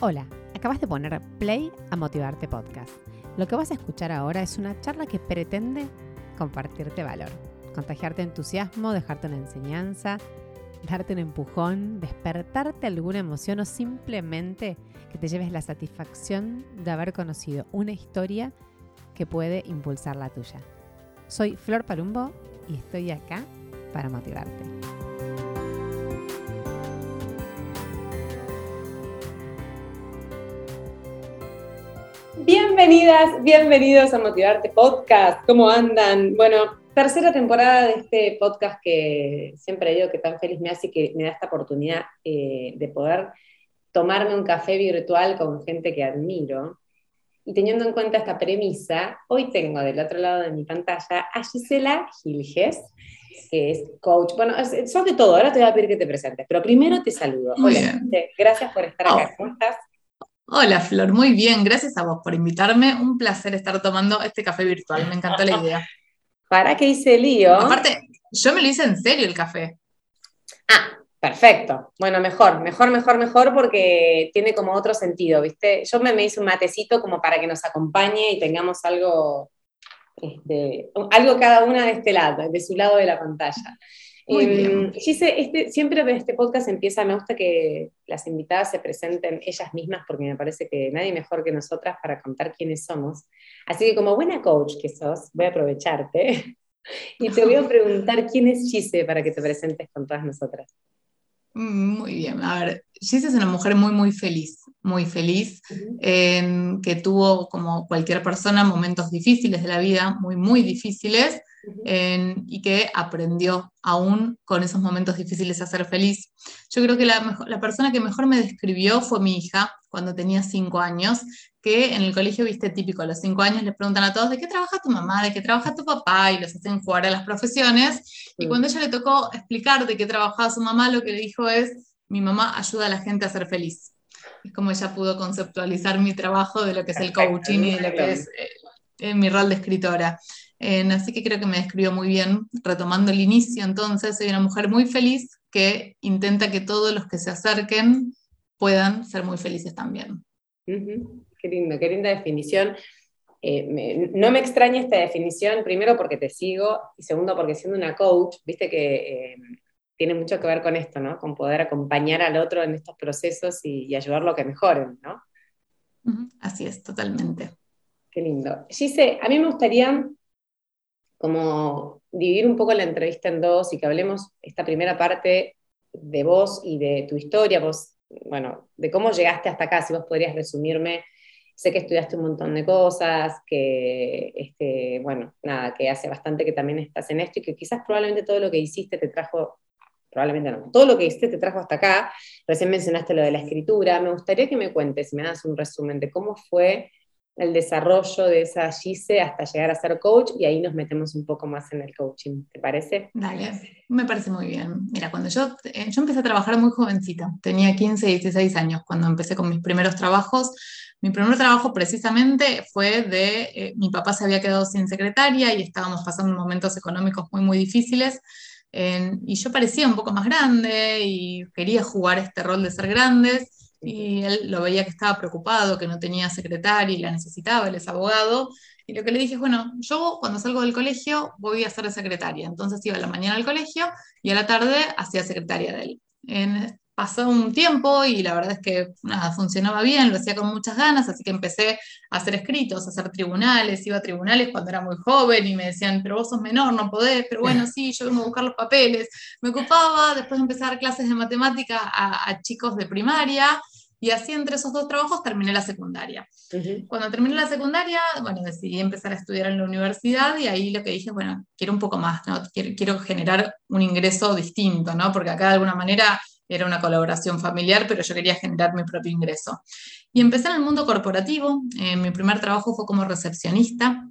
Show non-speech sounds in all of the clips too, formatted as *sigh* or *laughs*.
Hola, acabas de poner play a Motivarte Podcast. Lo que vas a escuchar ahora es una charla que pretende compartirte valor, contagiarte entusiasmo, dejarte una enseñanza, darte un empujón, despertarte alguna emoción o simplemente que te lleves la satisfacción de haber conocido una historia que puede impulsar la tuya. Soy Flor Palumbo y estoy acá para motivarte. Bienvenidas, bienvenidos a Motivarte Podcast. ¿Cómo andan? Bueno, tercera temporada de este podcast que siempre digo que tan feliz me hace que me da esta oportunidad eh, de poder tomarme un café virtual con gente que admiro. Y teniendo en cuenta esta premisa, hoy tengo del otro lado de mi pantalla a Gisela Gilges, que es coach. Bueno, son de todo, ahora te voy a pedir que te presentes, pero primero te saludo. Hola, gracias por estar acá. Oh. ¿Cómo estás? Hola Flor, muy bien, gracias a vos por invitarme. Un placer estar tomando este café virtual, me encantó la idea. ¿Para qué hice lío? Aparte, yo me lo hice en serio el café. Ah, perfecto. Bueno, mejor, mejor, mejor, mejor porque tiene como otro sentido, ¿viste? Yo me, me hice un matecito como para que nos acompañe y tengamos algo, este, algo cada una de este lado, de su lado de la pantalla. Muy em, este, siempre este podcast empieza, me gusta que las invitadas se presenten ellas mismas porque me parece que nadie mejor que nosotras para contar quiénes somos. Así que como buena coach que sos, voy a aprovecharte *laughs* y te voy a *laughs* preguntar quién es Gise para que te presentes con todas nosotras. Mm, muy bien, a ver, Gise es una mujer muy, muy feliz, muy feliz, que tuvo como cualquier persona momentos difíciles de la vida, muy, muy difíciles, y que aprendió aún con esos momentos difíciles a ser feliz. Yo creo que la, la, persona que mejor me describió fue mi hija cuando tenía cinco años, que en el colegio, viste, típico, a los cinco años le preguntan a todos de qué trabaja tu mamá, de qué trabaja tu papá, y los hacen jugar a las profesiones. Y cuando ella le tocó explicar de qué trabajaba su mamá, lo que le dijo es, mi mamá ayuda a la gente a ser feliz. Es como ella pudo conceptualizar mi trabajo de lo que es el coaching y de lo que es eh, mi rol de escritora así que creo que me describió muy bien, retomando el inicio, entonces soy una mujer muy feliz que intenta que todos los que se acerquen puedan ser muy felices también. Qué lindo, qué linda definición. Eh, no me extraña esta definición, primero porque te sigo y segundo porque siendo una coach, viste que eh, tiene mucho que ver con esto, ¿no? Con poder acompañar al otro en estos procesos y, ayudarlo a que mejoren, ¿no? Así es, totalmente. Qué lindo. Gise, a mí me gustaría como dividir un poco la entrevista en dos y que hablemos esta primera parte de vos y de tu historia, vos, bueno, de cómo llegaste hasta acá, si vos podrías resumirme. Sé que estudiaste un montón de cosas, que, este, bueno, nada, que hace bastante que también estás en esto y que quizás probablemente todo lo que hiciste te trajo, probablemente no, todo lo que hiciste te trajo hasta acá. Recién mencionaste lo de la escritura. Me gustaría que me cuentes, si me das un resumen de cómo fue el desarrollo de esa GISE hasta llegar a ser coach y ahí nos metemos un poco más en el coaching, ¿te parece? Dale, me parece muy bien. Mira, cuando yo, eh, yo empecé a trabajar muy jovencita, tenía 15, 16 años cuando empecé con mis primeros trabajos. Mi primer trabajo precisamente fue de, eh, mi papá se había quedado sin secretaria y estábamos pasando momentos económicos muy, muy difíciles. y yo parecía un poco más grande y quería jugar este rol de ser grandes y él lo veía que estaba preocupado, que no tenía secretaria y la necesitaba, él es abogado, y lo que le dije, bueno, yo cuando salgo del colegio voy a ser secretaria, entonces iba a la mañana al colegio y a la tarde hacía secretaria de él. En, pasó un tiempo y la verdad es que nada, funcionaba bien, lo hacía con muchas ganas, así que empecé a hacer escritos, a hacer tribunales, iba a tribunales cuando era muy joven y me decían, pero vos sos menor, no podés, pero bueno, sí, yo vengo a buscar los papeles. Me ocupaba, después de empezar clases de matemática a, a chicos de primaria y así entre esos dos trabajos terminé la secundaria. Cuando terminé la secundaria, bueno, decidí empezar a estudiar en la universidad y ahí lo que dije, bueno, quiero un poco más, ¿no? quiero, quiero generar un ingreso distinto, ¿no? Porque acá de alguna manera era una colaboración familiar, pero yo quería generar mi propio ingreso. Y empecé en el mundo corporativo, eh, mi primer trabajo fue como recepcionista,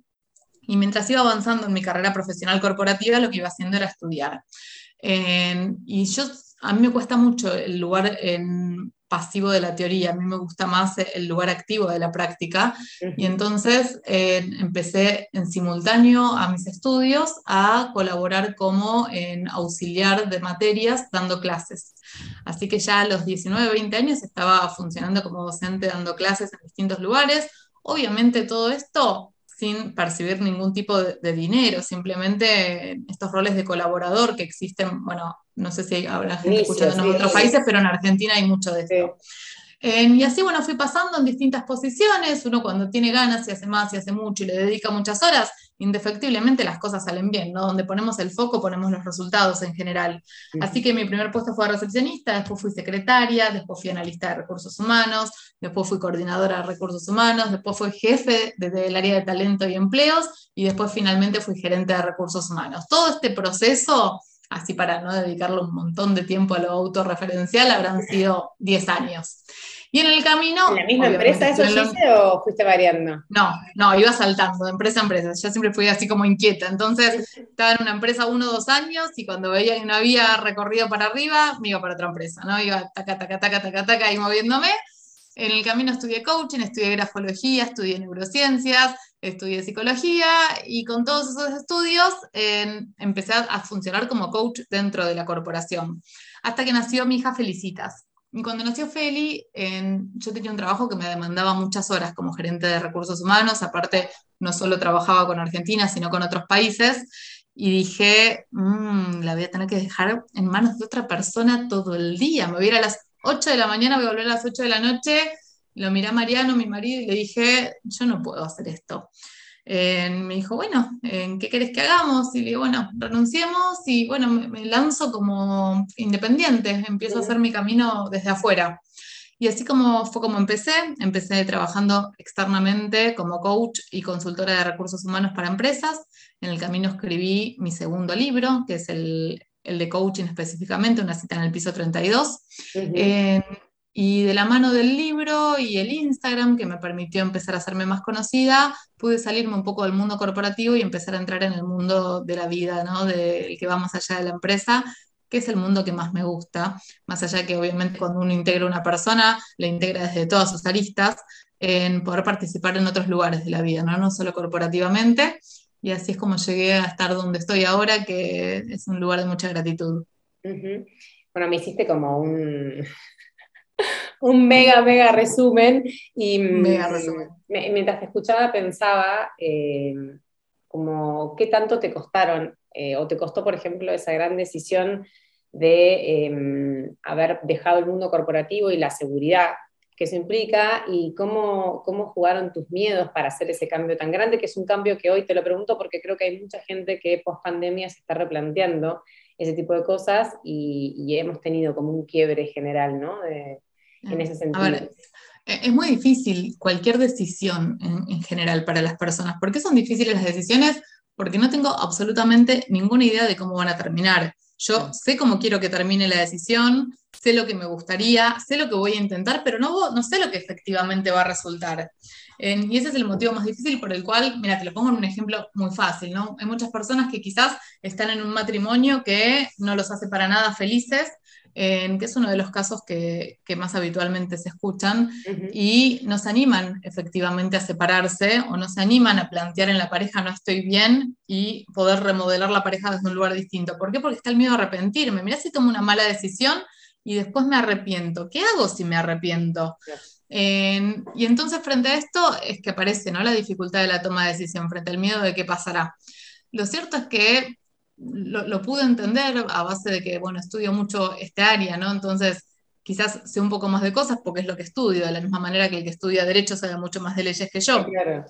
y mientras iba avanzando en mi carrera profesional corporativa, lo que iba haciendo era estudiar. y yo, a mí me cuesta mucho el lugar en pasivo de la teoría, a mí me gusta más el lugar activo de la práctica. Y entonces eh, empecé en simultáneo a mis estudios a colaborar como en auxiliar de materias dando clases. Así que ya a los 19, 20 años estaba funcionando como docente dando clases en distintos lugares. Obviamente todo esto sin percibir ningún tipo de, dinero, simplemente estos roles de colaborador que existen, bueno, no sé si habrá gente escuchando en otros países, pero en Argentina hay mucho de esto. y así, bueno, fui pasando en distintas posiciones, uno cuando tiene ganas y hace más y hace mucho y le dedica muchas horas, indefectiblemente las cosas salen bien, ¿no? Donde ponemos el foco, ponemos los resultados en general. Así que mi primer puesto fue recepcionista, después fui secretaria, después fui analista de recursos humanos, después fui coordinadora de recursos humanos, después fui jefe desde el área de talento y empleos y después finalmente fui gerente de recursos humanos. Todo este proceso, así para no dedicarle un montón de tiempo a lo autorreferencial, habrán sido 10 años. Y en el camino... ¿En la misma empresa eso hiciste o fuiste variando? No, no, iba saltando de empresa a empresa. Yo siempre fui así como inquieta. Entonces estaba en una empresa uno o dos años y cuando veía que no había recorrido para arriba, me iba para otra empresa, ¿no? Iba taca, taca, taca, taca, taca, y moviéndome. En el camino estudié coaching, estudié grafología, estudié neurociencias, estudié psicología y con todos esos estudios empecé a funcionar como coach dentro de la corporación. Hasta que nació mi hija Felicitas. Cuando nació Feli, yo tenía un trabajo que me demandaba muchas horas como gerente de recursos humanos, aparte no solo trabajaba con Argentina, sino con otros países, y dije, mm, la voy a tener que dejar en manos de otra persona todo el día, me voy a ir a las 8 de la mañana, voy a volver a las 8 de la noche, lo miré a Mariano, mi marido, y le dije, yo no puedo hacer esto me dijo, bueno, ¿qué querés que hagamos? Y le digo, bueno, renunciemos y bueno, me, lanzo como independiente, empiezo a hacer mi camino desde afuera. Y así como fue como empecé, empecé trabajando externamente como coach y consultora de recursos humanos para empresas. En el camino escribí mi segundo libro, que es el, el de coaching específicamente, una cita en el piso 32. Y de la mano del libro y el Instagram, que me permitió empezar a hacerme más conocida, pude salirme un poco del mundo corporativo y empezar a entrar en el mundo de la vida, ¿no? Del que va más allá de la empresa, que es el mundo que más me gusta, más allá que obviamente cuando uno integra una persona, la integra desde todas sus aristas, en poder participar en otros lugares de la vida, ¿no? No solo corporativamente. Y así es como llegué a estar donde estoy ahora, que es un lugar de mucha gratitud. Bueno, me hiciste como un, un mega, mega resumen. Y mega resumen. mientras te escuchaba pensaba eh, como qué tanto te costaron eh, o te costó, por ejemplo, esa gran decisión de em, haber dejado el mundo corporativo y la seguridad que eso implica y cómo, cómo jugaron tus miedos para hacer ese cambio tan grande, que es un cambio que hoy te lo pregunto porque creo que hay mucha gente que post pandemia se está replanteando ese tipo de cosas y, hemos tenido como un quiebre general, ¿no? en ese sentido. E-, es muy difícil cualquier decisión en, general para las personas. ¿Por qué son difíciles las decisiones? Porque no tengo absolutamente ninguna idea de cómo van a terminar. Yo sé cómo quiero que termine la decisión, sé lo que me gustaría, sé lo que voy a intentar, pero no, no sé lo que efectivamente va a resultar. Y ese es el motivo más difícil por el cual, mira, te lo pongo en un ejemplo muy fácil, ¿no? Hay muchas personas que quizás están en un matrimonio que no los hace para nada felices, que es uno de los casos que, más habitualmente se escuchan, y nos animan efectivamente a separarse o nos animan a plantear en la pareja no estoy bien y poder remodelar la pareja desde un lugar distinto. ¿Por qué? Porque está el miedo a arrepentirme. Mira si tomo una mala decisión y después me arrepiento. ¿Qué hago si me arrepiento? Y entonces frente a esto es que aparece ¿no? la dificultad de la toma de decisión, frente al miedo de qué pasará. Lo cierto es que lo, pude entender a base de que, bueno, estudio mucho este área, ¿no? Entonces, quizás sé un poco más de cosas porque es lo que estudio, de la misma manera que el que estudia Derecho sabe mucho más de leyes que yo. Claro.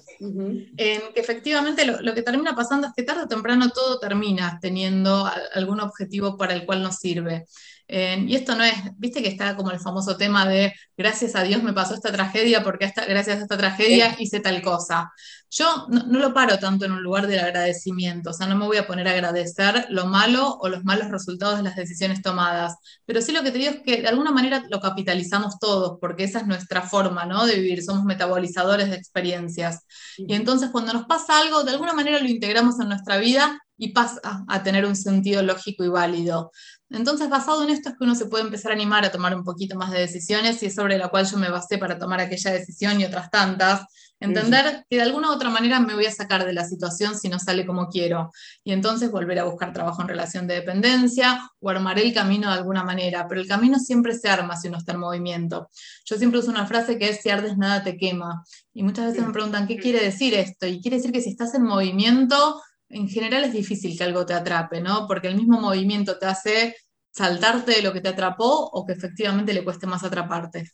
efectivamente lo, lo, que termina pasando es que tarde o temprano todo termina teniendo algún objetivo para el cual nos sirve y esto no es, viste que está como el famoso tema de gracias a Dios me pasó esta tragedia porque gracias a esta tragedia hice tal cosa. Yo no, lo paro tanto en un lugar del agradecimiento, o sea, no me voy a poner a agradecer lo malo o los malos resultados de las decisiones tomadas, pero sí lo que te digo es que de alguna manera lo capitalizamos todos, porque esa es nuestra forma, ¿no? De vivir, somos metabolizadores de experiencias. Y entonces cuando nos pasa algo, de alguna manera lo integramos en nuestra vida y pasa a tener un sentido lógico y válido. Entonces, basado en esto es que uno se puede empezar a animar a tomar un poquito más de decisiones y es sobre la cual yo me basé para tomar aquella decisión y otras tantas. Entender que de alguna u otra manera me voy a sacar de la situación si no sale como quiero. Y entonces volver a buscar trabajo en relación de dependencia o armar el camino de alguna manera. Pero el camino siempre se arma si uno está en movimiento. Yo siempre uso una frase que es si ardes nada te quema. Y muchas veces me preguntan, ¿qué quiere decir esto? Y quiere decir que si estás en movimiento, en general es difícil que algo te atrape, ¿no? Porque el mismo movimiento te hace saltarte de lo que te atrapó o que efectivamente le cueste más atraparte.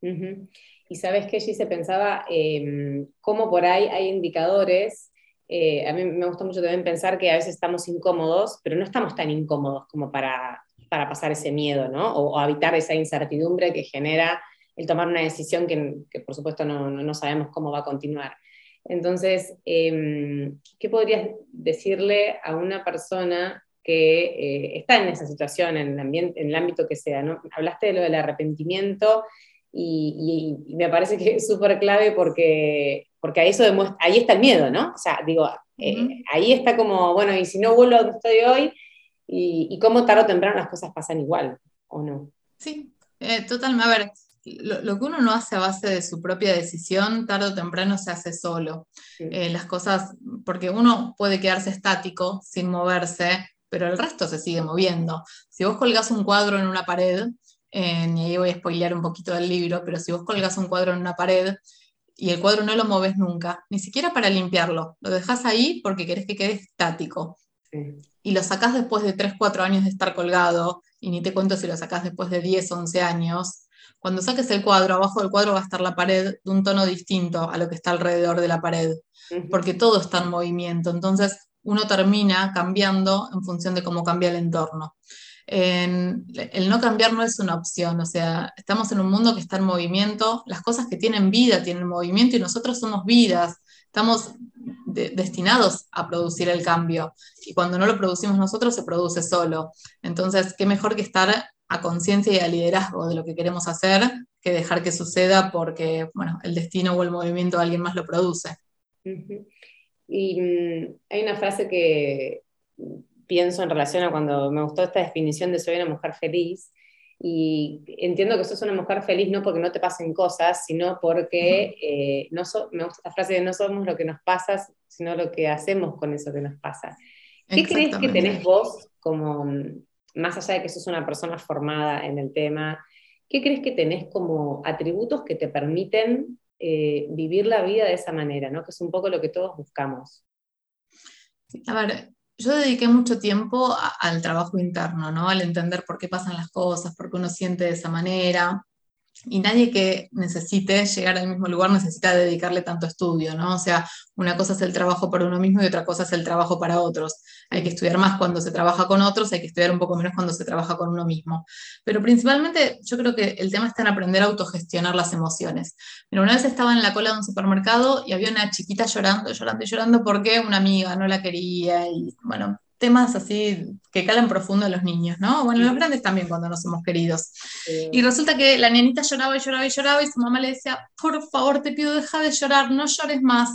Y sabes que allí se pensaba eh, cómo por ahí hay indicadores. Eh, a mí me gusta mucho también pensar que a veces estamos incómodos, pero no estamos tan incómodos como para, para pasar ese miedo, ¿no? O, evitar esa incertidumbre que genera el tomar una decisión que, que por supuesto no, no, sabemos cómo va a continuar. Entonces, em, ¿qué podrías decirle a una persona que eh, está en esa situación, en el, ambiente, en el ámbito que sea? ¿no? Hablaste de lo del arrepentimiento y, me parece que es súper clave porque, porque ahí, eso ahí está el miedo, ¿no? O sea, digo, eh, ahí está como, bueno, y si no vuelvo a donde estoy hoy, y, y cómo tarde o temprano las cosas pasan igual, ¿o no? Sí, eh, totalmente. A ver, lo, que uno no hace a base de su propia decisión, tarde o temprano se hace solo. Eh, las cosas, porque uno puede quedarse estático sin moverse, pero el resto se sigue moviendo. Si vos colgás un cuadro en una pared, eh, y ahí voy a spoilear un poquito del libro, pero si vos colgás un cuadro en una pared y el cuadro no lo moves nunca, ni siquiera para limpiarlo, lo dejas ahí porque querés que quede estático. Y lo sacás después de 3, 4 años de estar colgado, y ni te cuento si lo sacás después de 10, 11 años, cuando saques el cuadro, abajo del cuadro va a estar la pared de un tono distinto a lo que está alrededor de la pared, porque todo está en movimiento. Entonces, uno termina cambiando en función de cómo cambia el entorno. el no cambiar no es una opción, o sea, estamos en un mundo que está en movimiento, las cosas que tienen vida tienen movimiento y nosotros somos vidas, estamos destinados a producir el cambio y cuando no lo producimos nosotros se produce solo. Entonces, qué mejor que estar a conciencia y a liderazgo de lo que queremos hacer que dejar que suceda porque bueno, el destino o el movimiento de alguien más lo produce. Y mm, hay una frase que pienso en relación a cuando me gustó esta definición de soy una mujer feliz, y entiendo que sos una mujer feliz no porque no te pasen cosas, sino porque eh, no me gusta esta frase de no somos lo que nos pasa, sino lo que hacemos con eso que nos pasa. ¿Qué crees que tenés vos como mm, más allá de que sos una persona formada en el tema, ¿qué crees que tenés como atributos que te permiten eh, vivir la vida de esa manera, ¿no? que es un poco lo que todos buscamos? A ver, yo dediqué mucho tiempo al trabajo interno, ¿no? al entender por qué pasan las cosas, por qué uno siente de esa manera, y nadie que necesite llegar al mismo lugar necesita dedicarle tanto estudio, ¿no? O sea, una cosa es el trabajo para uno mismo y otra cosa es el trabajo para otros. Hay que estudiar más cuando se trabaja con otros, hay que estudiar un poco menos cuando se trabaja con uno mismo. Pero principalmente yo creo que el tema está en aprender a autogestionar las emociones. Pero una vez estaba en la cola de un supermercado y había una chiquita llorando, llorando y llorando porque una amiga no la quería y bueno, temas así que calan profundo a los niños, ¿no? Bueno, los grandes también cuando no somos queridos. Y resulta que la nenita lloraba y lloraba y lloraba y su mamá le decía, por favor, te pido, deja de llorar, no llores más.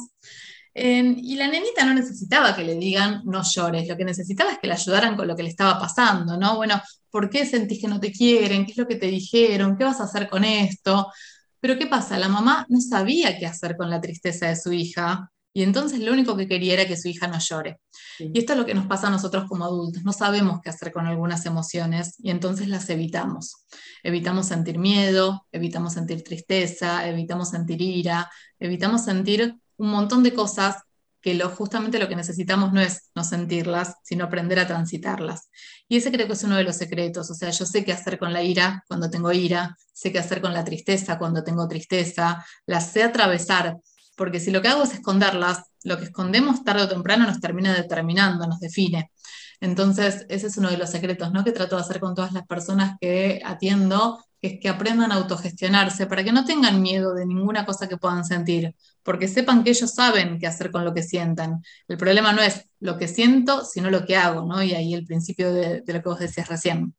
y la nenita no necesitaba que le digan no llores, lo que necesitaba es que le ayudaran con lo que le estaba pasando, ¿no? Bueno, ¿por qué sentís que no te quieren? ¿Qué es lo que te dijeron? ¿Qué vas a hacer con esto? Pero ¿qué pasa? La mamá no sabía qué hacer con la tristeza de su hija y entonces lo único que quería era que su hija no llore. Y esto es lo que nos pasa a nosotros como adultos. No sabemos qué hacer con algunas emociones y entonces las evitamos. Evitamos sentir miedo, evitamos sentir tristeza, evitamos sentir ira, evitamos sentir un montón de cosas que lo, justamente lo que necesitamos no es no sentirlas, sino aprender a transitarlas. Y ese creo que es uno de los secretos. O sea, yo sé qué hacer con la ira cuando tengo ira, sé qué hacer con la tristeza cuando tengo tristeza, las sé atravesar porque si lo que hago es esconderlas, lo que escondemos tarde o temprano nos termina determinando, nos define. Entonces, ese es uno de los secretos ¿no? que trato de hacer con todas las personas que atiendo, que es que aprendan a autogestionarse para que no tengan miedo de ninguna cosa que puedan sentir, porque sepan que ellos saben qué hacer con lo que sientan. El problema no es lo que siento, sino lo que hago, ¿no? Y ahí el principio de, lo que vos decías recién.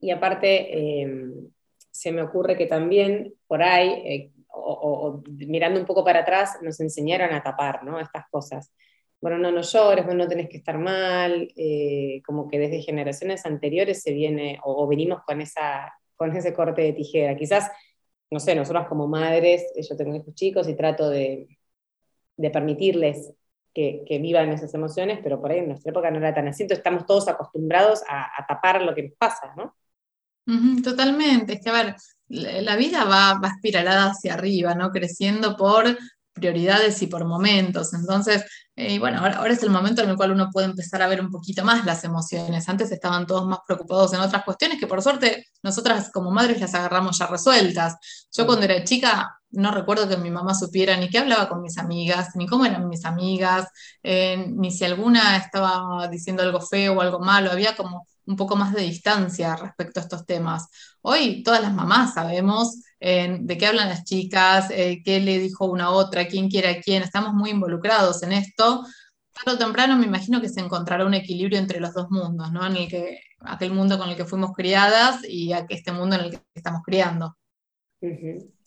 Y aparte, em, se me ocurre que también por ahí, eh, o, mirando un poco para atrás, nos enseñaron a tapar ¿no? estas cosas. bueno, no, no llores, bueno, no tenés que estar mal, eh, como que desde generaciones anteriores se viene, o, venimos con, esa, con ese corte de tijera. Quizás, no sé, nosotros como madres, eh, yo tengo hijos chicos y trato de, permitirles que, vivan esas emociones, pero por ahí en nuestra época no era tan así, entonces estamos todos acostumbrados a, tapar lo que nos pasa, ¿no? totalmente, es que a ver, la vida va, va espiralada hacia arriba, ¿no? Creciendo por prioridades y por momentos. Entonces, eh, bueno, ahora, es el momento en el cual uno puede empezar a ver un poquito más las emociones. Antes estaban todos más preocupados en otras cuestiones que por suerte nosotras como madres las agarramos ya resueltas. Yo cuando era chica no recuerdo que mi mamá supiera ni qué hablaba con mis amigas, ni cómo eran mis amigas, eh, ni si alguna estaba diciendo algo feo o algo malo. Había como un poco más de distancia respecto a estos temas. Hoy todas las mamás sabemos eh, de qué hablan las chicas, eh, qué le dijo una a otra, quién quiere a quién, estamos muy involucrados en esto. Tarde o temprano me imagino que se encontrará un equilibrio entre los dos mundos, ¿no? En el que aquel mundo con el que fuimos criadas y este mundo en el que estamos criando.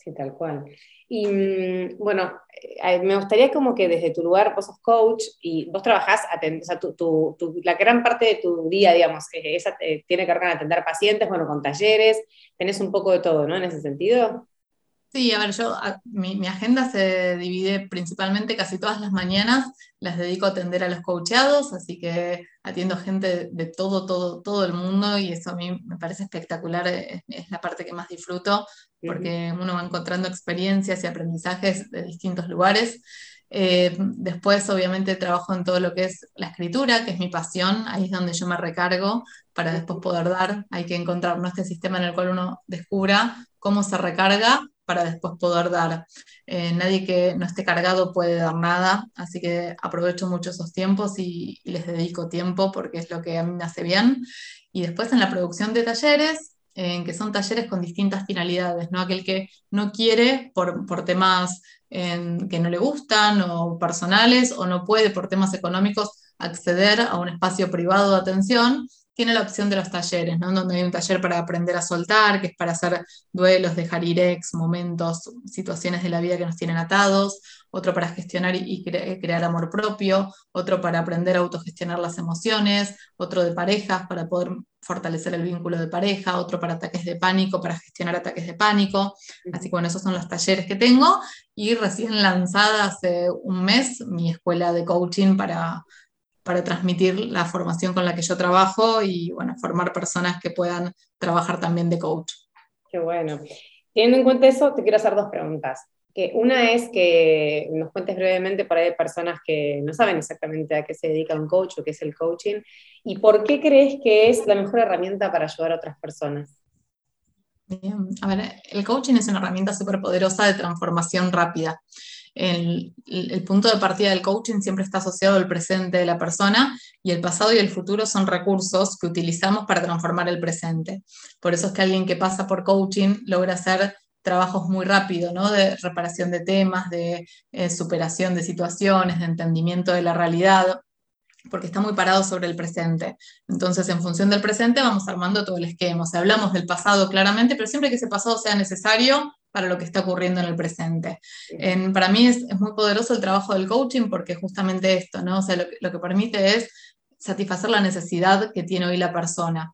Sí, tal cual. Y mm, bueno, eh, me gustaría como que desde tu lugar, vos sos coach y vos trabajás, o sea, tu, la gran parte de tu día, digamos, esa, eh, tiene que ver con atender pacientes, bueno, con talleres, tenés un poco de todo, ¿no? En ese sentido. Sí, a ver, yo, mi, agenda se divide principalmente casi todas las mañanas, las dedico a atender a los coacheados, así que atiendo gente de todo, todo, todo el mundo y eso a mí me parece espectacular, es, la parte que más disfruto, porque uno va encontrando experiencias y aprendizajes de distintos lugares. Eh, después, obviamente, trabajo en todo lo que es la escritura, que es mi pasión, ahí es donde yo me recargo para después poder dar. Hay que encontrar este sistema en el cual uno descubra cómo se recarga para después poder dar. Eh, nadie que no esté cargado puede dar nada, así que aprovecho mucho esos tiempos y, les dedico tiempo porque es lo que a mí me hace bien. Y después en la producción de talleres, en que son talleres con distintas finalidades, ¿no? Aquel que no quiere por, por temas que no le gustan o personales o no puede por temas económicos acceder a un espacio privado de atención, tiene la opción de los talleres, ¿no? donde hay un taller para aprender a soltar, que es para hacer duelos, dejar ir ex, momentos, situaciones de la vida que nos tienen atados, otro para gestionar y, crear amor propio, otro para aprender a autogestionar las emociones, otro de parejas para poder fortalecer el vínculo de pareja, otro para ataques de pánico, para gestionar ataques de pánico. Así que bueno, esos son los talleres que tengo y recién lanzada hace un mes mi escuela de coaching para para transmitir la formación con la que yo trabajo y bueno, formar personas que puedan trabajar también de coach. Qué bueno. Teniendo en cuenta eso, te quiero hacer dos preguntas. Que una es que nos cuentes brevemente de personas que no saben exactamente a qué se dedica un coach o qué es el coaching y por qué crees que es la mejor herramienta para ayudar a otras personas. Bien. A ver, el coaching es una herramienta súper poderosa de transformación rápida el, punto de partida del coaching siempre está asociado al presente de la persona y el pasado y el futuro son recursos que utilizamos para transformar el presente. Por eso es que alguien que pasa por coaching logra hacer trabajos muy rápido, ¿no? De reparación de temas, de eh, superación de situaciones, de entendimiento de la realidad, porque está muy parado sobre el presente. Entonces, en función del presente vamos armando todo el esquema. O sea, hablamos del pasado claramente, pero siempre que ese pasado sea necesario, para lo que está ocurriendo en el presente. para mí es, muy poderoso el trabajo del coaching porque justamente esto, ¿no? O sea, lo, que permite es satisfacer la necesidad que tiene hoy la persona.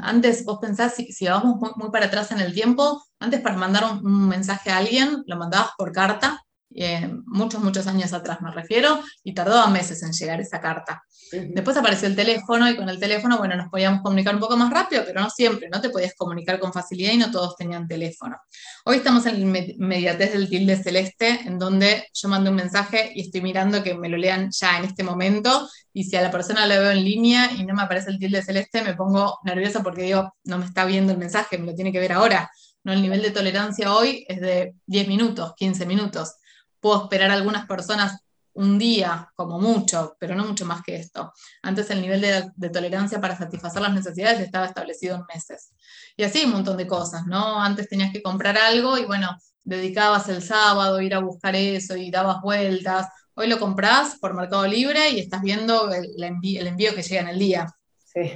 antes, vos pensás, si, si vamos muy, para atrás en el tiempo, antes para mandar un mensaje a alguien, lo mandabas por carta, eh, muchos, muchos años atrás me refiero, y tardaba meses en llegar esa carta. Después apareció el teléfono y con el teléfono, bueno, nos podíamos comunicar un poco más rápido, pero no siempre, no te podías comunicar con facilidad y no todos tenían teléfono. Hoy estamos en el mediatez del tilde celeste, en donde yo mando un mensaje y estoy mirando que me lo lean ya en este momento, y si a la persona la veo en línea y no me aparece el tilde celeste, me pongo nerviosa porque digo, no me está viendo el mensaje, me lo tiene que ver ahora. ¿no? El nivel de tolerancia hoy es de 10 minutos, 15 minutos puedo esperar a algunas personas un día como mucho, pero no mucho más que esto. Antes el nivel de, tolerancia para satisfacer las necesidades estaba establecido en meses. Y así un montón de cosas, ¿no? Antes tenías que comprar algo y bueno, dedicabas el sábado, ir a buscar eso y dabas vueltas. Hoy lo compras por Mercado Libre y estás viendo el, envío, el envío, que llega en el día.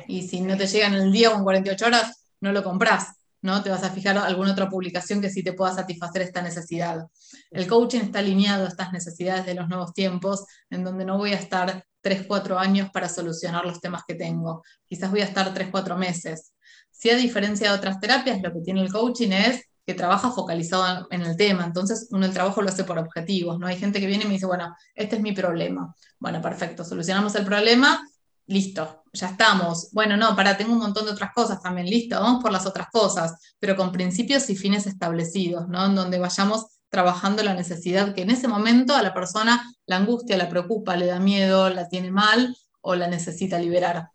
Y si no te llega en el día en 48 horas, no lo compras. ¿No? Te vas a fijar alguna otra publicación que sí te pueda satisfacer esta necesidad. El coaching está alineado a estas necesidades de los nuevos tiempos, en donde no voy a estar 3, 4 años para solucionar los temas que tengo. Quizás voy a estar 3, 4 meses. Si a diferencia de otras terapias, lo que tiene el coaching es que trabaja focalizado en el tema, entonces uno el trabajo lo hace por objetivos, ¿no? Hay gente que viene y me dice, bueno, este es mi problema. Bueno, perfecto, solucionamos el problema, listo, ya estamos. Bueno, no, para, tengo un montón de otras cosas también, listo, vamos por las otras cosas, pero con principios y fines establecidos, ¿no? En donde vayamos trabajando la necesidad que en ese momento a la persona la angustia, la preocupa, le da miedo, la tiene mal o la necesita liberar.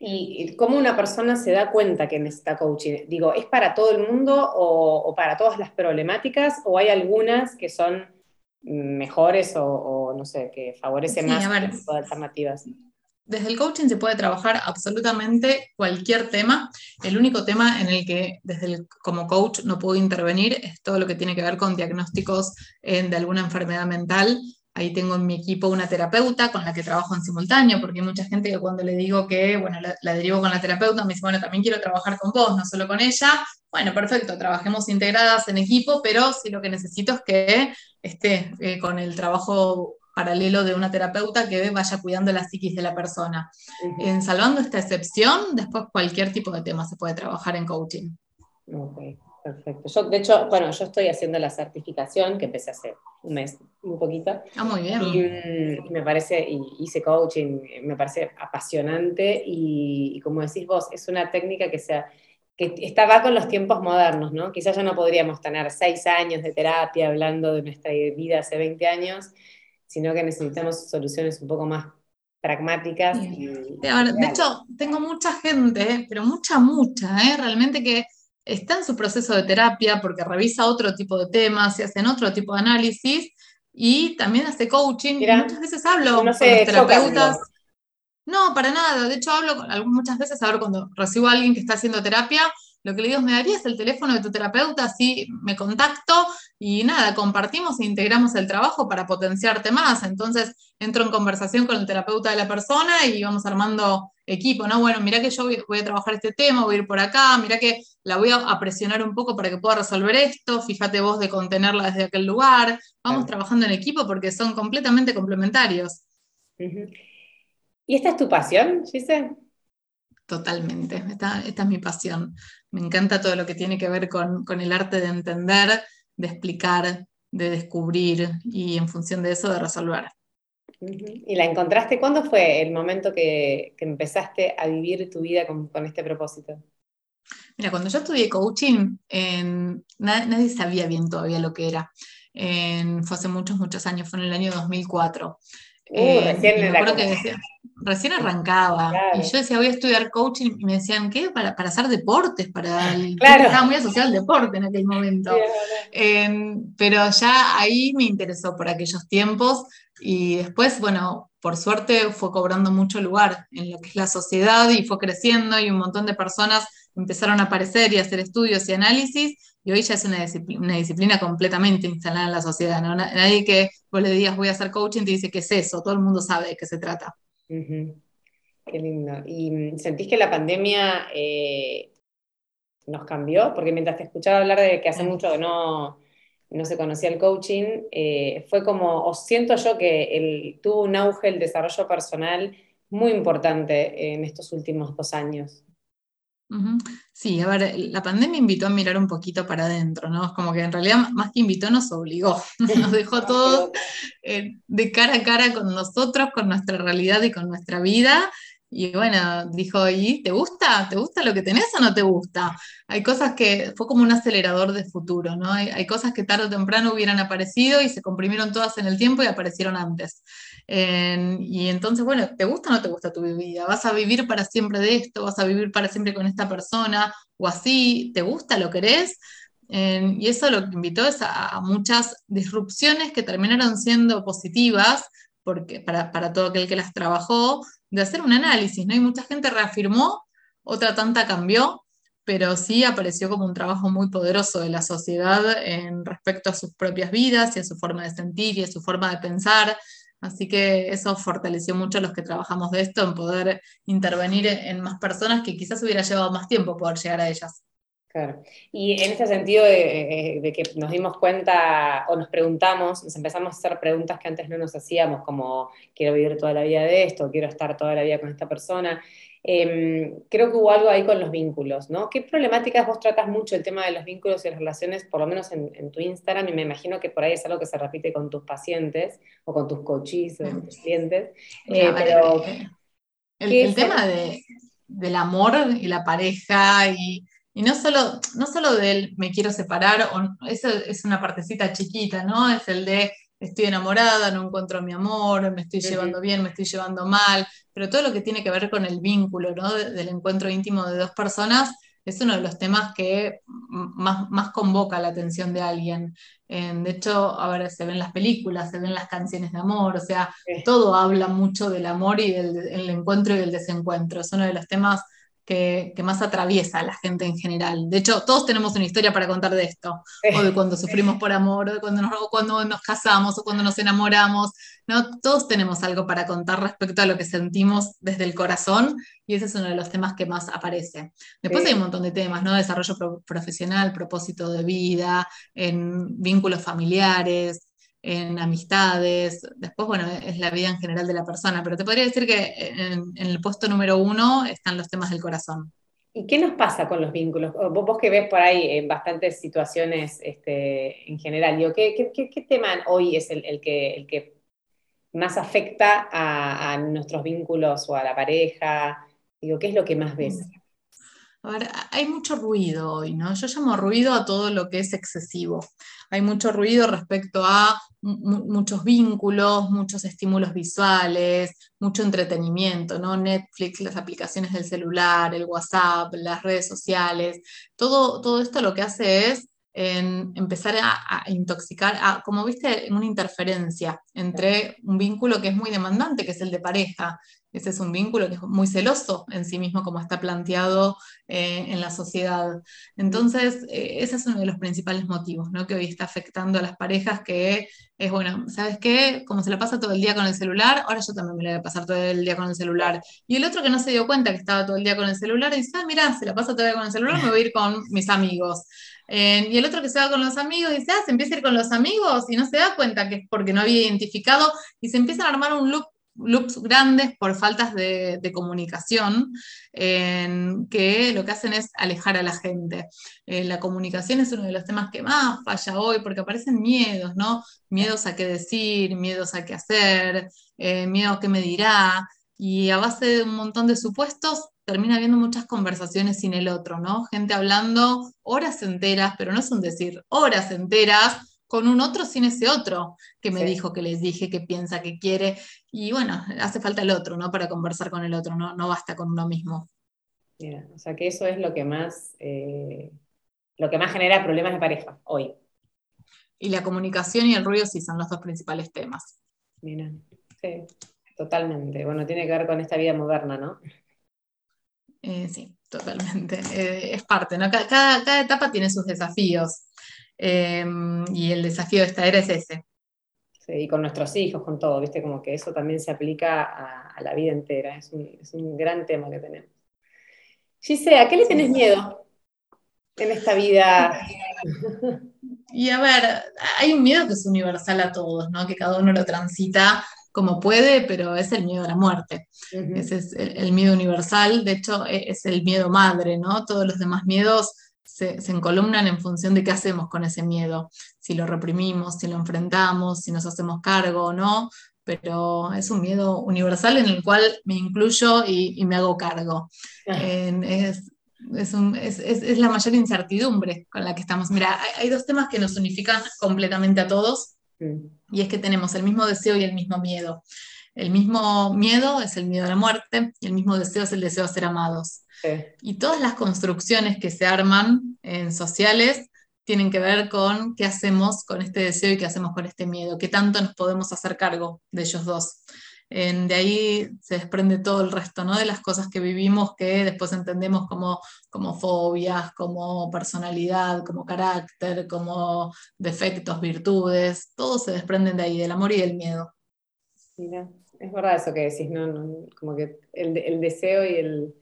¿Y cómo una persona se da cuenta que necesita coaching? Digo, ¿es para todo el mundo o, para todas las problemáticas o hay algunas que son mejores o, no sé, que favorecen más este tipo de alternativas? Desde el coaching se puede trabajar absolutamente cualquier tema. El único tema en el que desde el, como coach no puedo intervenir es todo lo que tiene que ver con diagnósticos de alguna enfermedad mental. Ahí tengo en mi equipo una terapeuta con la que trabajo en simultáneo, porque hay mucha gente que cuando le digo que, bueno, la, la, derivo con la terapeuta, me dice, bueno, también quiero trabajar con vos, no solo con ella. Bueno, perfecto, trabajemos integradas en equipo, pero sí lo que necesito es que esté eh, con el trabajo paralelo de una terapeuta que vaya cuidando la psiquis de la persona. En salvando esta excepción, después cualquier tipo de tema se puede trabajar en coaching. Ok, perfecto. Yo, de hecho, bueno, yo estoy haciendo la certificación que empecé hace un mes, un poquito. Ah, muy bien. Y, me parece, y hice coaching, me parece apasionante y, como decís vos, es una técnica que sea que está, con los tiempos modernos, ¿no? Quizás ya no podríamos tener seis años de terapia hablando de nuestra vida hace 20 años, sino que necesitamos soluciones un poco más pragmáticas. de hecho, tengo mucha gente, pero mucha, mucha, ¿eh? realmente que está en su proceso de terapia porque revisa otro tipo de temas y hacen otro tipo de análisis y también hace coaching. muchas veces hablo con los terapeutas. No, para nada. De hecho, hablo muchas veces, ahora cuando recibo a alguien que está haciendo terapia, lo que le digo es, ¿me darías el teléfono de tu terapeuta? Así me contacto y nada, compartimos e integramos el trabajo para potenciarte más. Entonces entro en conversación con el terapeuta de la persona y vamos armando equipo, ¿no? Bueno, mira que yo voy, a trabajar este tema, voy a ir por acá, mira que la voy a, presionar un poco para que pueda resolver esto, fíjate vos de contenerla desde aquel lugar. Vamos trabajando en equipo porque son completamente complementarios. ¿Y esta es tu pasión, Gise? Totalmente, esta, esta, es mi pasión. Me encanta todo lo que tiene que ver con, el arte de entender, de explicar, de descubrir y en función de eso de resolver. ¿Y la encontraste? ¿Cuándo fue el momento que, empezaste a vivir tu vida con, este propósito? Mira, cuando yo estudié coaching, nadie, sabía bien todavía lo que era. fue hace muchos, muchos años, fue en el año 2004. Uh, recién, recién arrancaba. Y yo decía, voy a estudiar coaching. Y me decían, ¿qué? Para, hacer deportes. Para *laughs* Claro. Estaba muy asociado al deporte en aquel momento. Em, pero ya ahí me interesó por aquellos tiempos. Y después, bueno, por suerte fue cobrando mucho lugar en lo que es la sociedad y fue creciendo y un montón de personas empezaron a aparecer y a hacer estudios y análisis y hoy ya es una disciplina, completamente instalada en la sociedad. Nadie que vos le digas voy a hacer coaching te dice qué es eso, todo el mundo sabe de qué se trata. Qué lindo. ¿Y mm, sentís que la pandemia eh, nos cambió? Porque mientras te escuchaba hablar de que hace mucho que no, no se conocía el coaching, eh, fue como, o siento yo que el, tuvo un auge el desarrollo personal muy importante en estos últimos dos años. Sí, a ver, la pandemia invitó a mirar un poquito para adentro, ¿no? Es como que en realidad más que invitó nos obligó, *laughs* nos dejó todos eh, de cara a cara con nosotros, con nuestra realidad y con nuestra vida y bueno, dijo, ¿y te gusta? ¿Te gusta lo que tenés o no te gusta? Hay cosas que fue como un acelerador de futuro, ¿no? Hay, cosas que tarde o temprano hubieran aparecido y se comprimieron todas en el tiempo y aparecieron antes. Y entonces, bueno, ¿te gusta o no te gusta tu vida? ¿Vas a vivir para siempre de esto? ¿Vas a vivir para siempre con esta persona? ¿O así? ¿Te gusta? ¿Lo querés? y eso lo que invitó es a, muchas disrupciones que terminaron siendo positivas porque, para, para todo aquel que las trabajó, de hacer un análisis, ¿no? Y mucha gente reafirmó, otra tanta cambió, pero sí apareció como un trabajo muy poderoso de la sociedad en respecto a sus propias vidas y a su forma de sentir y a su forma de pensar. Así que eso fortaleció mucho a los que trabajamos de esto en poder intervenir en más personas que quizás hubiera llevado más tiempo poder llegar a ellas. Claro. Y en ese sentido de, de, que nos dimos cuenta o nos preguntamos, nos empezamos a hacer preguntas que antes no nos hacíamos, como quiero vivir toda la vida de esto, quiero estar toda la vida con esta persona, Em, creo que hubo algo ahí con los vínculos, ¿no? ¿Qué problemáticas vos tratas mucho el tema de los vínculos y las relaciones, por lo menos en, tu Instagram, y me imagino que por ahí es algo que se repite con tus pacientes o con tus coaches o con tus clientes, eh, pero... El, tema del amor y la pareja y, no solo, no solo del me quiero separar, o, eso es una partecita chiquita, ¿no? Es el de estoy enamorada, no encuentro mi amor, me estoy llevando bien, me estoy llevando mal, pero todo lo que tiene que ver con el vínculo, ¿no? Del encuentro íntimo de dos personas es uno de los temas que más, más convoca la atención de alguien. de hecho, a ver, se ven las películas, se ven las canciones de amor, o sea, todo habla mucho del amor y del encuentro y del desencuentro. Es uno de los temas que, más atraviesa a la gente en general. De hecho, todos tenemos una historia para contar de esto, o de cuando sufrimos por amor, o de cuando nos, cuando nos casamos, o cuando nos enamoramos. ¿no? Todos tenemos algo para contar respecto a lo que sentimos desde el corazón, y ese es uno de los temas que más aparece. Después hay un montón de temas, ¿no? Desarrollo profesional, propósito de vida, en vínculos familiares, en amistades, después, bueno, es la vida en general de la persona, pero te podría decir que en, el puesto número uno están los temas del corazón. ¿Y qué nos pasa con los vínculos? Vos, que ves por ahí en bastantes situaciones este, en general, ¿qué, qué, tema hoy es el, que, el que más afecta a, a, nuestros vínculos o a la pareja? Digo, ¿qué es lo que más ves? A hay mucho ruido hoy, ¿no? Yo llamo ruido a todo lo que es excesivo. Hay mucho ruido respecto a muchos vínculos, muchos estímulos visuales, mucho entretenimiento, ¿no? Netflix, las aplicaciones del celular, el WhatsApp, las redes sociales. Todo, todo esto lo que hace es empezar a, intoxicar, a, como viste, una interferencia entre un vínculo que es muy demandante, que es el de pareja, ese es un vínculo que es muy celoso en sí mismo, como está planteado eh, en la sociedad. Entonces, eh, ese es uno de los principales motivos ¿no? que hoy está afectando a las parejas, que es, bueno, ¿sabes qué? Como se la pasa todo el día con el celular, ahora yo también me la voy a pasar todo el día con el celular. Y el otro que no se dio cuenta que estaba todo el día con el celular, dice, ah, mira, se la pasa todo el día con el celular, me voy a ir con mis amigos. Y el otro que se va con los amigos dice, ah, se empieza a ir con los amigos y no se da cuenta que es porque no había identificado y se empieza a armar un loop loops grandes por faltas de, comunicación, que lo que hacen es alejar a la gente. Eh, la comunicación es uno de los temas que más falla hoy, porque aparecen miedos, ¿no? Miedos a qué decir, miedos a qué hacer, eh, miedo a qué me dirá, y a base de un montón de supuestos termina habiendo muchas conversaciones sin el otro, ¿no? Gente hablando horas enteras, pero no es un decir, horas enteras con un otro sin ese otro que me dijo, que les dije, que piensa, que quiere. Y bueno, hace falta el otro, ¿no? Para conversar con el otro, no, no basta con uno mismo. Mira, o sea que eso es lo que más, eh, lo que más genera problemas de pareja hoy. Y la comunicación y el ruido sí son los dos principales temas. Mira, sí, totalmente. Bueno, tiene que ver con esta vida moderna, ¿no? Eh, sí, totalmente. Eh, es parte, ¿no? Cada, cada, etapa tiene sus desafíos. Em, y el desafío de esta era es ese. Sí, y con nuestros hijos, con todo, ¿viste? Como que eso también se aplica a, la vida entera. Es un, es un, gran tema que tenemos. Gisela, ¿a qué le tenés miedo en esta vida? *laughs* Y a ver, hay un miedo que es universal a todos, ¿no? Que cada uno lo transita como puede, pero es el miedo a la muerte. Ese es el, el, miedo universal, de hecho e, es el miedo madre, ¿no? Todos los demás miedos se, se, encolumnan en función de qué hacemos con ese miedo, si lo reprimimos, si lo enfrentamos, si nos hacemos cargo o no, pero es un miedo universal en el cual me incluyo y, me hago cargo. es, es, la mayor incertidumbre con la que estamos. Mira, hay, dos temas que nos unifican completamente a todos, y es que tenemos el mismo deseo y el mismo miedo. El mismo miedo es el miedo a la muerte y el mismo deseo es el deseo de ser amados. Y todas las construcciones que se arman en sociales tienen que ver con qué hacemos con este deseo y qué hacemos con este miedo, qué tanto nos podemos hacer cargo de ellos dos. De ahí se desprende todo el resto, ¿no? De las cosas que vivimos que después entendemos como, como fobias, como personalidad, como carácter, como defectos, virtudes, todos se desprenden de ahí, del amor y del miedo. Mira, es verdad eso que decís, ¿no? como que el, deseo y el,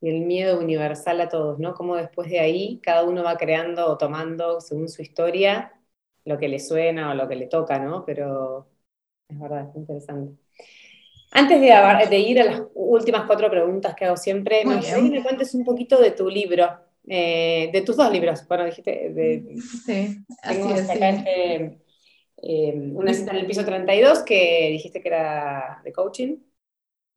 miedo universal a todos, ¿no? Como después de ahí cada uno va creando o tomando, según su historia, lo que le suena o lo que le toca, ¿no? Pero es verdad, es interesante. Antes de, ir a las últimas cuatro preguntas que hago siempre, me gustaría que me cuentes un poquito de tu libro, eh, de tus dos libros. Bueno, dijiste, de, sí, así es, este, eh, una cita en el piso 32 que dijiste que era de coaching.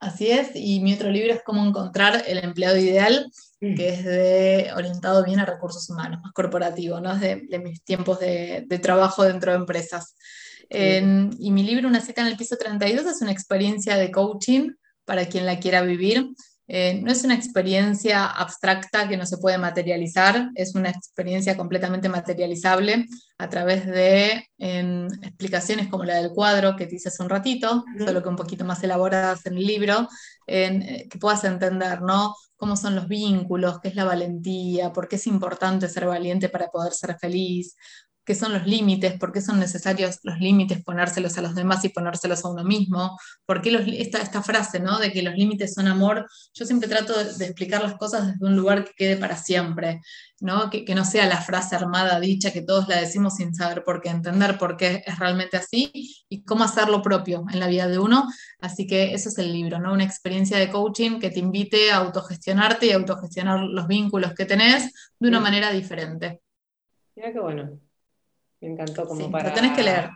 Así es, y mi otro libro es Cómo encontrar el empleado ideal, mm. que es de, orientado bien a recursos humanos, más corporativo, ¿no? es de, mis tiempos de, trabajo dentro de empresas. Y mi libro, Una cita en el piso 32, es una experiencia de coaching para quien la quiera vivir. Eh, no es una experiencia abstracta que no se puede materializar, es una experiencia completamente materializable a través de explicaciones como la del cuadro que te hice hace un ratito, solo que un poquito más elaboradas en el libro, eh, que puedas entender ¿no? cómo son los vínculos, qué es la valentía, por qué es importante ser valiente para poder ser feliz, qué son los límites, por qué son necesarios los límites, ponérselos a los demás y ponérselos a uno mismo, por qué esta, esta, frase ¿no? de que los límites son amor, yo siempre trato de, explicar las cosas desde un lugar que quede para siempre, ¿no? Que, que, no sea la frase armada dicha que todos la decimos sin saber por qué, entender por qué es realmente así y cómo hacerlo propio en la vida de uno. Así que eso es el libro, ¿no? una experiencia de coaching que te invite a autogestionarte y autogestionar los vínculos que tenés de una manera diferente. Mira qué bueno. Me encantó como para... Lo tenés que leer.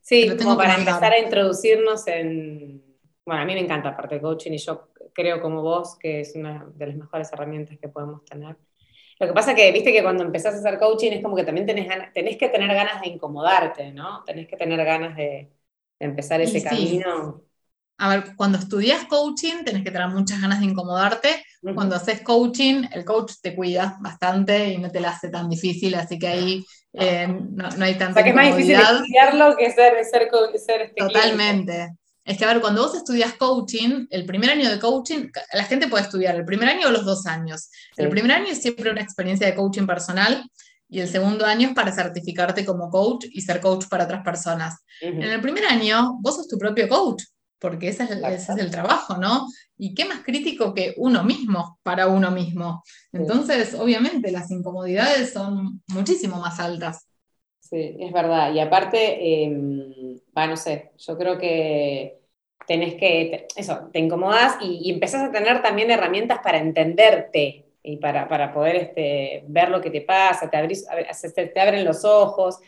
Sí, como para empezar a introducirnos en... Bueno, a mí me encanta aparte de coaching y yo creo como vos que es una de las mejores herramientas que podemos tener. Lo que pasa que, viste que cuando empezás a hacer coaching es como que también tenés, tenés que tener ganas de incomodarte, ¿no? Tenés que tener ganas de, empezar ese camino. A ver, cuando estudias coaching tenés que tener muchas ganas de incomodarte. Cuando haces coaching, el coach te cuida bastante y no te la hace tan difícil, así que ahí eh, no, hay tanta. O sea, que es más difícil estudiarlo que ser, ser, ser este Totalmente. Es que, a ver, cuando vos estudias coaching, el primer año de coaching, la gente puede estudiar el primer año o los dos años. El primer año es siempre una experiencia de coaching personal y el segundo año es para certificarte como coach y ser coach para otras personas. En el primer año, vos sos tu propio coach porque ese es, el, trabajo, ¿no? Y qué más crítico que uno mismo para uno mismo. Entonces, obviamente, las incomodidades son muchísimo más altas. Sí, es verdad. Y aparte, eh, no sé, yo creo que tenés que, eso, te incomodas y, empezás a tener también herramientas para entenderte y para, para poder este, ver lo que te pasa, te, abrís, te abren los ojos.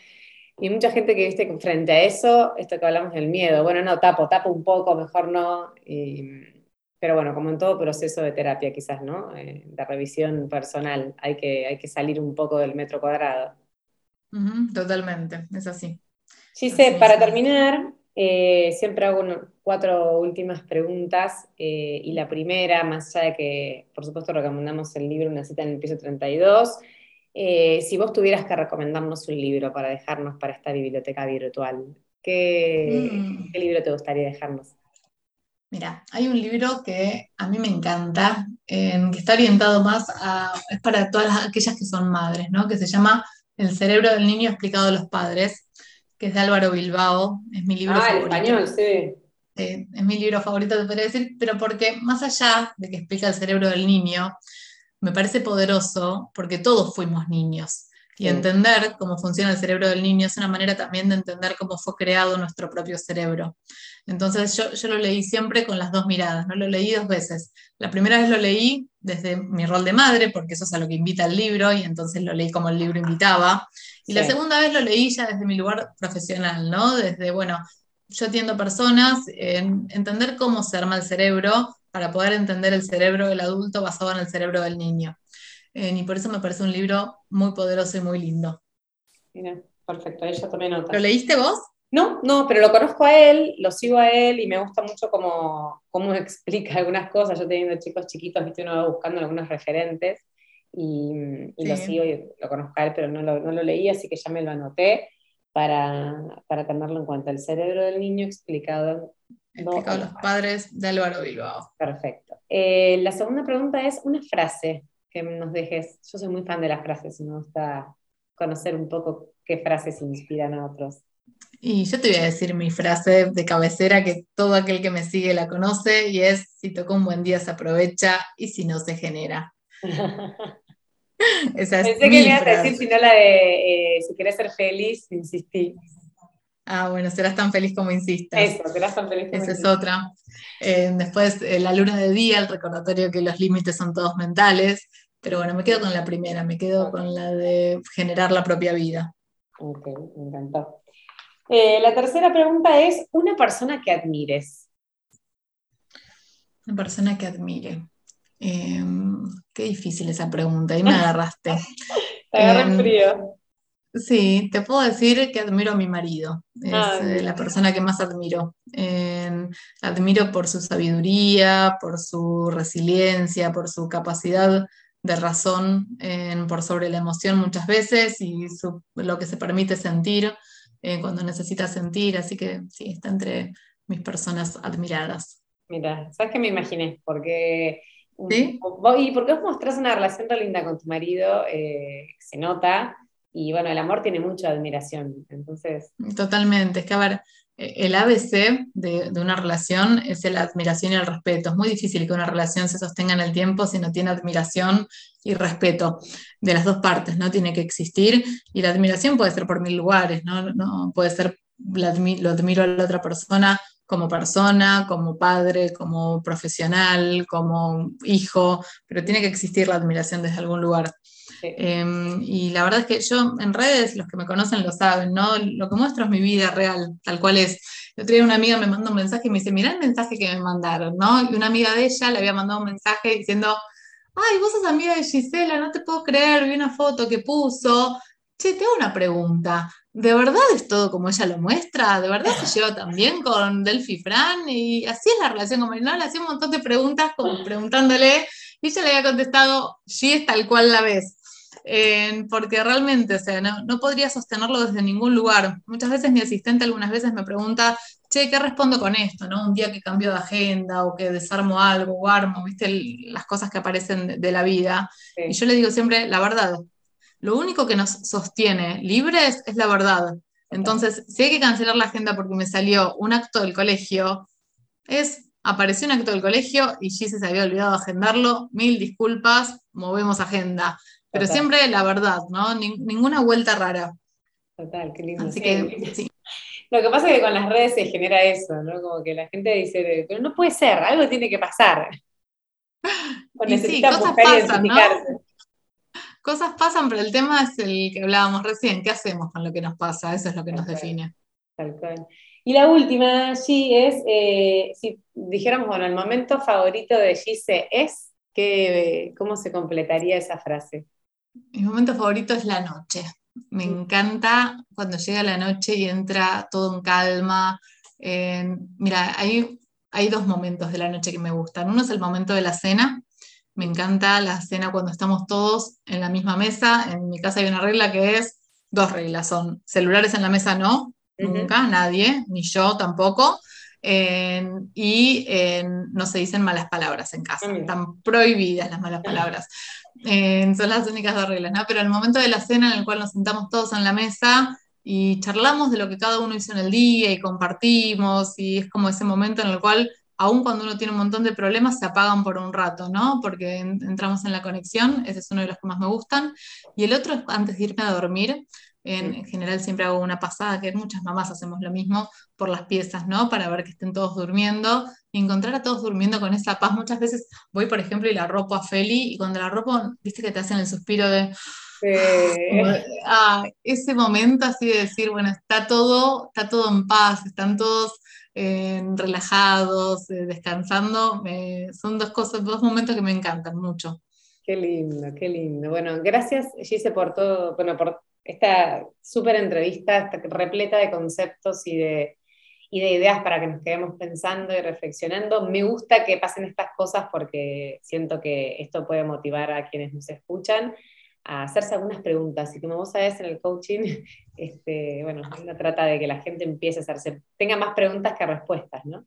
Y mucha gente que viste frente a eso, esto que hablamos del miedo, bueno, no, tapo, tapo un poco, mejor no. pero bueno, como en todo proceso de terapia quizás, ¿no? Eh, de revisión personal, hay que, hay que salir un poco del metro cuadrado. totalmente, es así. Gise, para terminar, eh, siempre hago cuatro últimas preguntas eh, y la primera, más allá de que por supuesto recomendamos el libro Una cita en el piso 32, eh, si vos tuvieras que recomendarnos un libro para dejarnos para esta biblioteca virtual, ¿qué, mm. libro te gustaría dejarnos? Mira, hay un libro que a mí me encanta, que está orientado más a, es para todas aquellas que son madres, ¿no? Que se llama El cerebro del niño explicado a los padres, que es de Álvaro Bilbao, es mi libro ah, favorito. español, sí. es mi libro favorito, te podría decir, pero porque más allá de que explica el cerebro del niño, me parece poderoso porque todos fuimos niños. Y entender cómo funciona el cerebro del niño es una manera también de entender cómo fue creado nuestro propio cerebro. Entonces yo, yo, lo leí siempre con las dos miradas, ¿no? Lo leí dos veces. La primera vez lo leí desde mi rol de madre, porque eso es a lo que invita el libro, y entonces lo leí como el libro invitaba. Y la segunda vez lo leí ya desde mi lugar profesional, ¿no? Desde, bueno, yo atiendo personas, en entender cómo se arma el cerebro, para poder entender el cerebro del adulto basado en el cerebro del niño. Eh, y por eso me parece un libro muy poderoso y muy lindo. Mira, perfecto, ella tomé nota. ¿Lo leíste vos? No, no, pero lo conozco a él, lo sigo a él y me gusta mucho cómo, cómo *laughs* explica algunas cosas. Yo teniendo chicos chiquitos, viste, uno va buscando algunos referentes y, lo sigo y lo conozco a él, pero no lo, no lo leí, así que ya me lo anoté para, para tenerlo en cuenta. El cerebro del niño explicado Explicado a los padres de Álvaro Bilbao. Perfecto. Eh, la segunda pregunta es una frase que nos dejes. Yo soy muy fan de las frases y me gusta conocer un poco qué frases inspiran a otros. Y yo te voy a decir mi frase de cabecera que todo aquel que me sigue la conoce y es, si tocó un buen día se aprovecha y si no se genera. *laughs* Esa es Pensé que me ibas a decir si no la de eh, si querés ser feliz, insistí. Ah, bueno, serás tan feliz como insistas. Eso, serás tan feliz como Esa es otra. Eh, después, eh, la luna de día, el recordatorio que los límites son todos mentales. Pero bueno, me quedo con la primera, me quedo con la de generar la propia vida. Ok, me encantó. Eh, la tercera pregunta es, ¿una persona que admires? Una persona que admire. Em, qué difícil esa pregunta, ahí me *laughs* agarraste. Te agarré en em, frío. Sí, te puedo decir que admiro a mi marido, es ah, eh, la persona que más admiro. Em, admiro por su sabiduría, por su resiliencia, por su capacidad de razón por sobre la emoción muchas veces y lo que se permite sentir eh, cuando necesita sentir, así que sí, está entre mis personas admiradas. Mira, ¿sabes qué me imaginé? Porque, ¿Sí? y porque vos mostrás una relación tan linda con tu marido, eh, se nota, y bueno, el amor tiene mucha admiración, entonces... Totalmente, es que a ver, el ABC de, una relación es la admiración y el respeto. Es muy difícil que una relación se sostenga en el tiempo si no tiene admiración y respeto de las dos partes, ¿no? Tiene que existir y la admiración puede ser por mil lugares, ¿no? puede ser, lo admiro a la otra persona como persona, como padre, como profesional, como hijo, pero tiene que existir la admiración desde algún lugar. Em, y la verdad es que yo en redes, los que me conocen lo saben, ¿no? Lo que muestro es mi vida real, tal cual es. El otro día una amiga me mandó un mensaje y me dice, mirá el mensaje que me mandaron, ¿no? Y una amiga de ella le había mandado un mensaje diciendo, ay, vos sos amiga de Gisela, no te puedo creer, vi una foto que puso. Che, te hago una pregunta. ¿De verdad es todo como ella lo muestra? ¿De verdad se lleva también con Delphi Fran? Y así es la relación con. Le hacía un montón de preguntas como preguntándole y ella le había contestado, sí es tal cual la ves porque realmente, o sea, no, podría sostenerlo desde ningún lugar. Muchas veces mi asistente algunas veces me pregunta, che, ¿qué respondo con esto? ¿no? Un día que cambio de agenda o que desarmo algo o armo, ¿viste? las cosas que aparecen de, la vida. Y yo le digo siempre, la verdad, lo único que nos sostiene libres es la verdad. Entonces, si hay que cancelar la agenda porque me salió un acto del colegio, es, apareció un acto del colegio y Gise se había olvidado de agendarlo, mil disculpas, movemos agenda. Pero siempre la verdad, ¿no? ninguna vuelta rara. Total, qué lindo. Así que, *laughs* sí. Lo que pasa es que con las redes se genera eso, ¿no? Como que la gente dice, pero no puede ser, algo tiene que pasar. *laughs* O necesita sí, cosas pasan, ¿no? Cosas pasan, pero el tema es el que hablábamos recién, ¿qué hacemos con lo que nos pasa? Eso es lo que nos define. Tal cual. Y la última, G, es, eh, si dijéramos, bueno, el momento favorito de Gise es, ¿cómo se completaría esa frase? Mi momento favorito es la noche. Me encanta cuando llega la noche y entra todo en calma. mira, hay, hay dos momentos de la noche que me gustan. Uno es el momento de la cena. Me encanta la cena cuando estamos todos en la misma mesa. En mi casa hay una regla que es, dos reglas son, celulares en la mesa no, nunca, nadie, ni yo tampoco. y no se dicen malas palabras en casa, están prohibidas las malas palabras. Eh, son las únicas dos reglas, ¿no? Pero el momento de la cena en el cual nos sentamos todos en la mesa y charlamos de lo que cada uno hizo en el día y compartimos, y es como ese momento en el cual, aun cuando uno tiene un montón de problemas, se apagan por un rato, ¿no? Porque entramos en la conexión, ese es uno de los que más me gustan. Y el otro es antes de irme a dormir, en, general siempre hago una pasada, que muchas mamás hacemos lo mismo por las piezas, ¿no? Para ver que estén todos durmiendo y encontrar a todos durmiendo con esa paz. Muchas veces voy, por ejemplo, y la ropo a Feli y cuando la ropo, viste que te hacen el suspiro de... Ah, ese momento así de decir, bueno, está todo, está todo en paz, están todos eh, relajados, eh, descansando, son dos cosas, dos momentos que me encantan mucho. Qué lindo, qué lindo. Bueno, gracias Gise por todo, bueno, por esta súper entrevista, repleta de conceptos y de, y de ideas para que nos quedemos pensando y reflexionando. Me gusta que pasen estas cosas porque siento que esto puede motivar a quienes nos escuchan a hacerse algunas preguntas. Y como vos sabés, en el coaching, *laughs* este, bueno, trata de que la gente empiece a hacerse, tenga más preguntas que respuestas, ¿no?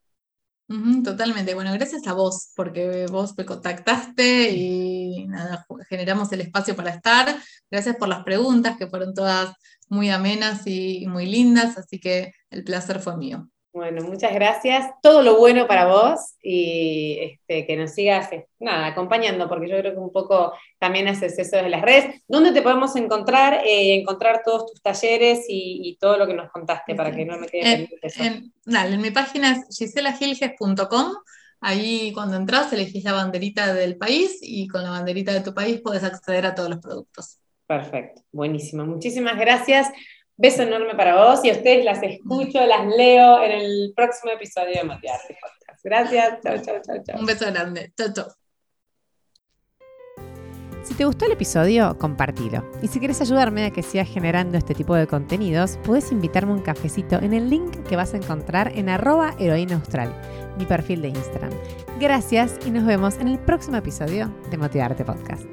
totalmente. Bueno, gracias a vos, porque vos me contactaste y nada, generamos el espacio para estar. Gracias por las preguntas, que fueron todas muy amenas y muy lindas, así que el placer fue mío. Bueno, muchas gracias. Todo lo bueno para vos y este, que nos sigas eh, nada, acompañando, porque yo creo que un poco también haces eso de las redes. ¿Dónde te podemos encontrar? Eh, encontrar todos tus talleres y, todo lo que nos contaste para que no me quede eso. En, dale, en mi página es giselagilges.com. Ahí cuando entras elegís la banderita del país y con la banderita de tu país puedes acceder a todos los productos. Perfecto, buenísimo. Muchísimas gracias. Beso enorme para vos y a ustedes las escucho, las leo en el próximo episodio de Motivarte Podcast. Gracias, chao, chao, chao, chao. Un beso grande, chao, chao. Si te gustó el episodio, compartilo. Y si quieres ayudarme a que siga generando este tipo de contenidos, puedes invitarme un cafecito en el link que vas a encontrar en arroba heroína austral, mi perfil de Instagram. Gracias y nos vemos en el próximo episodio de Motivarte Podcast.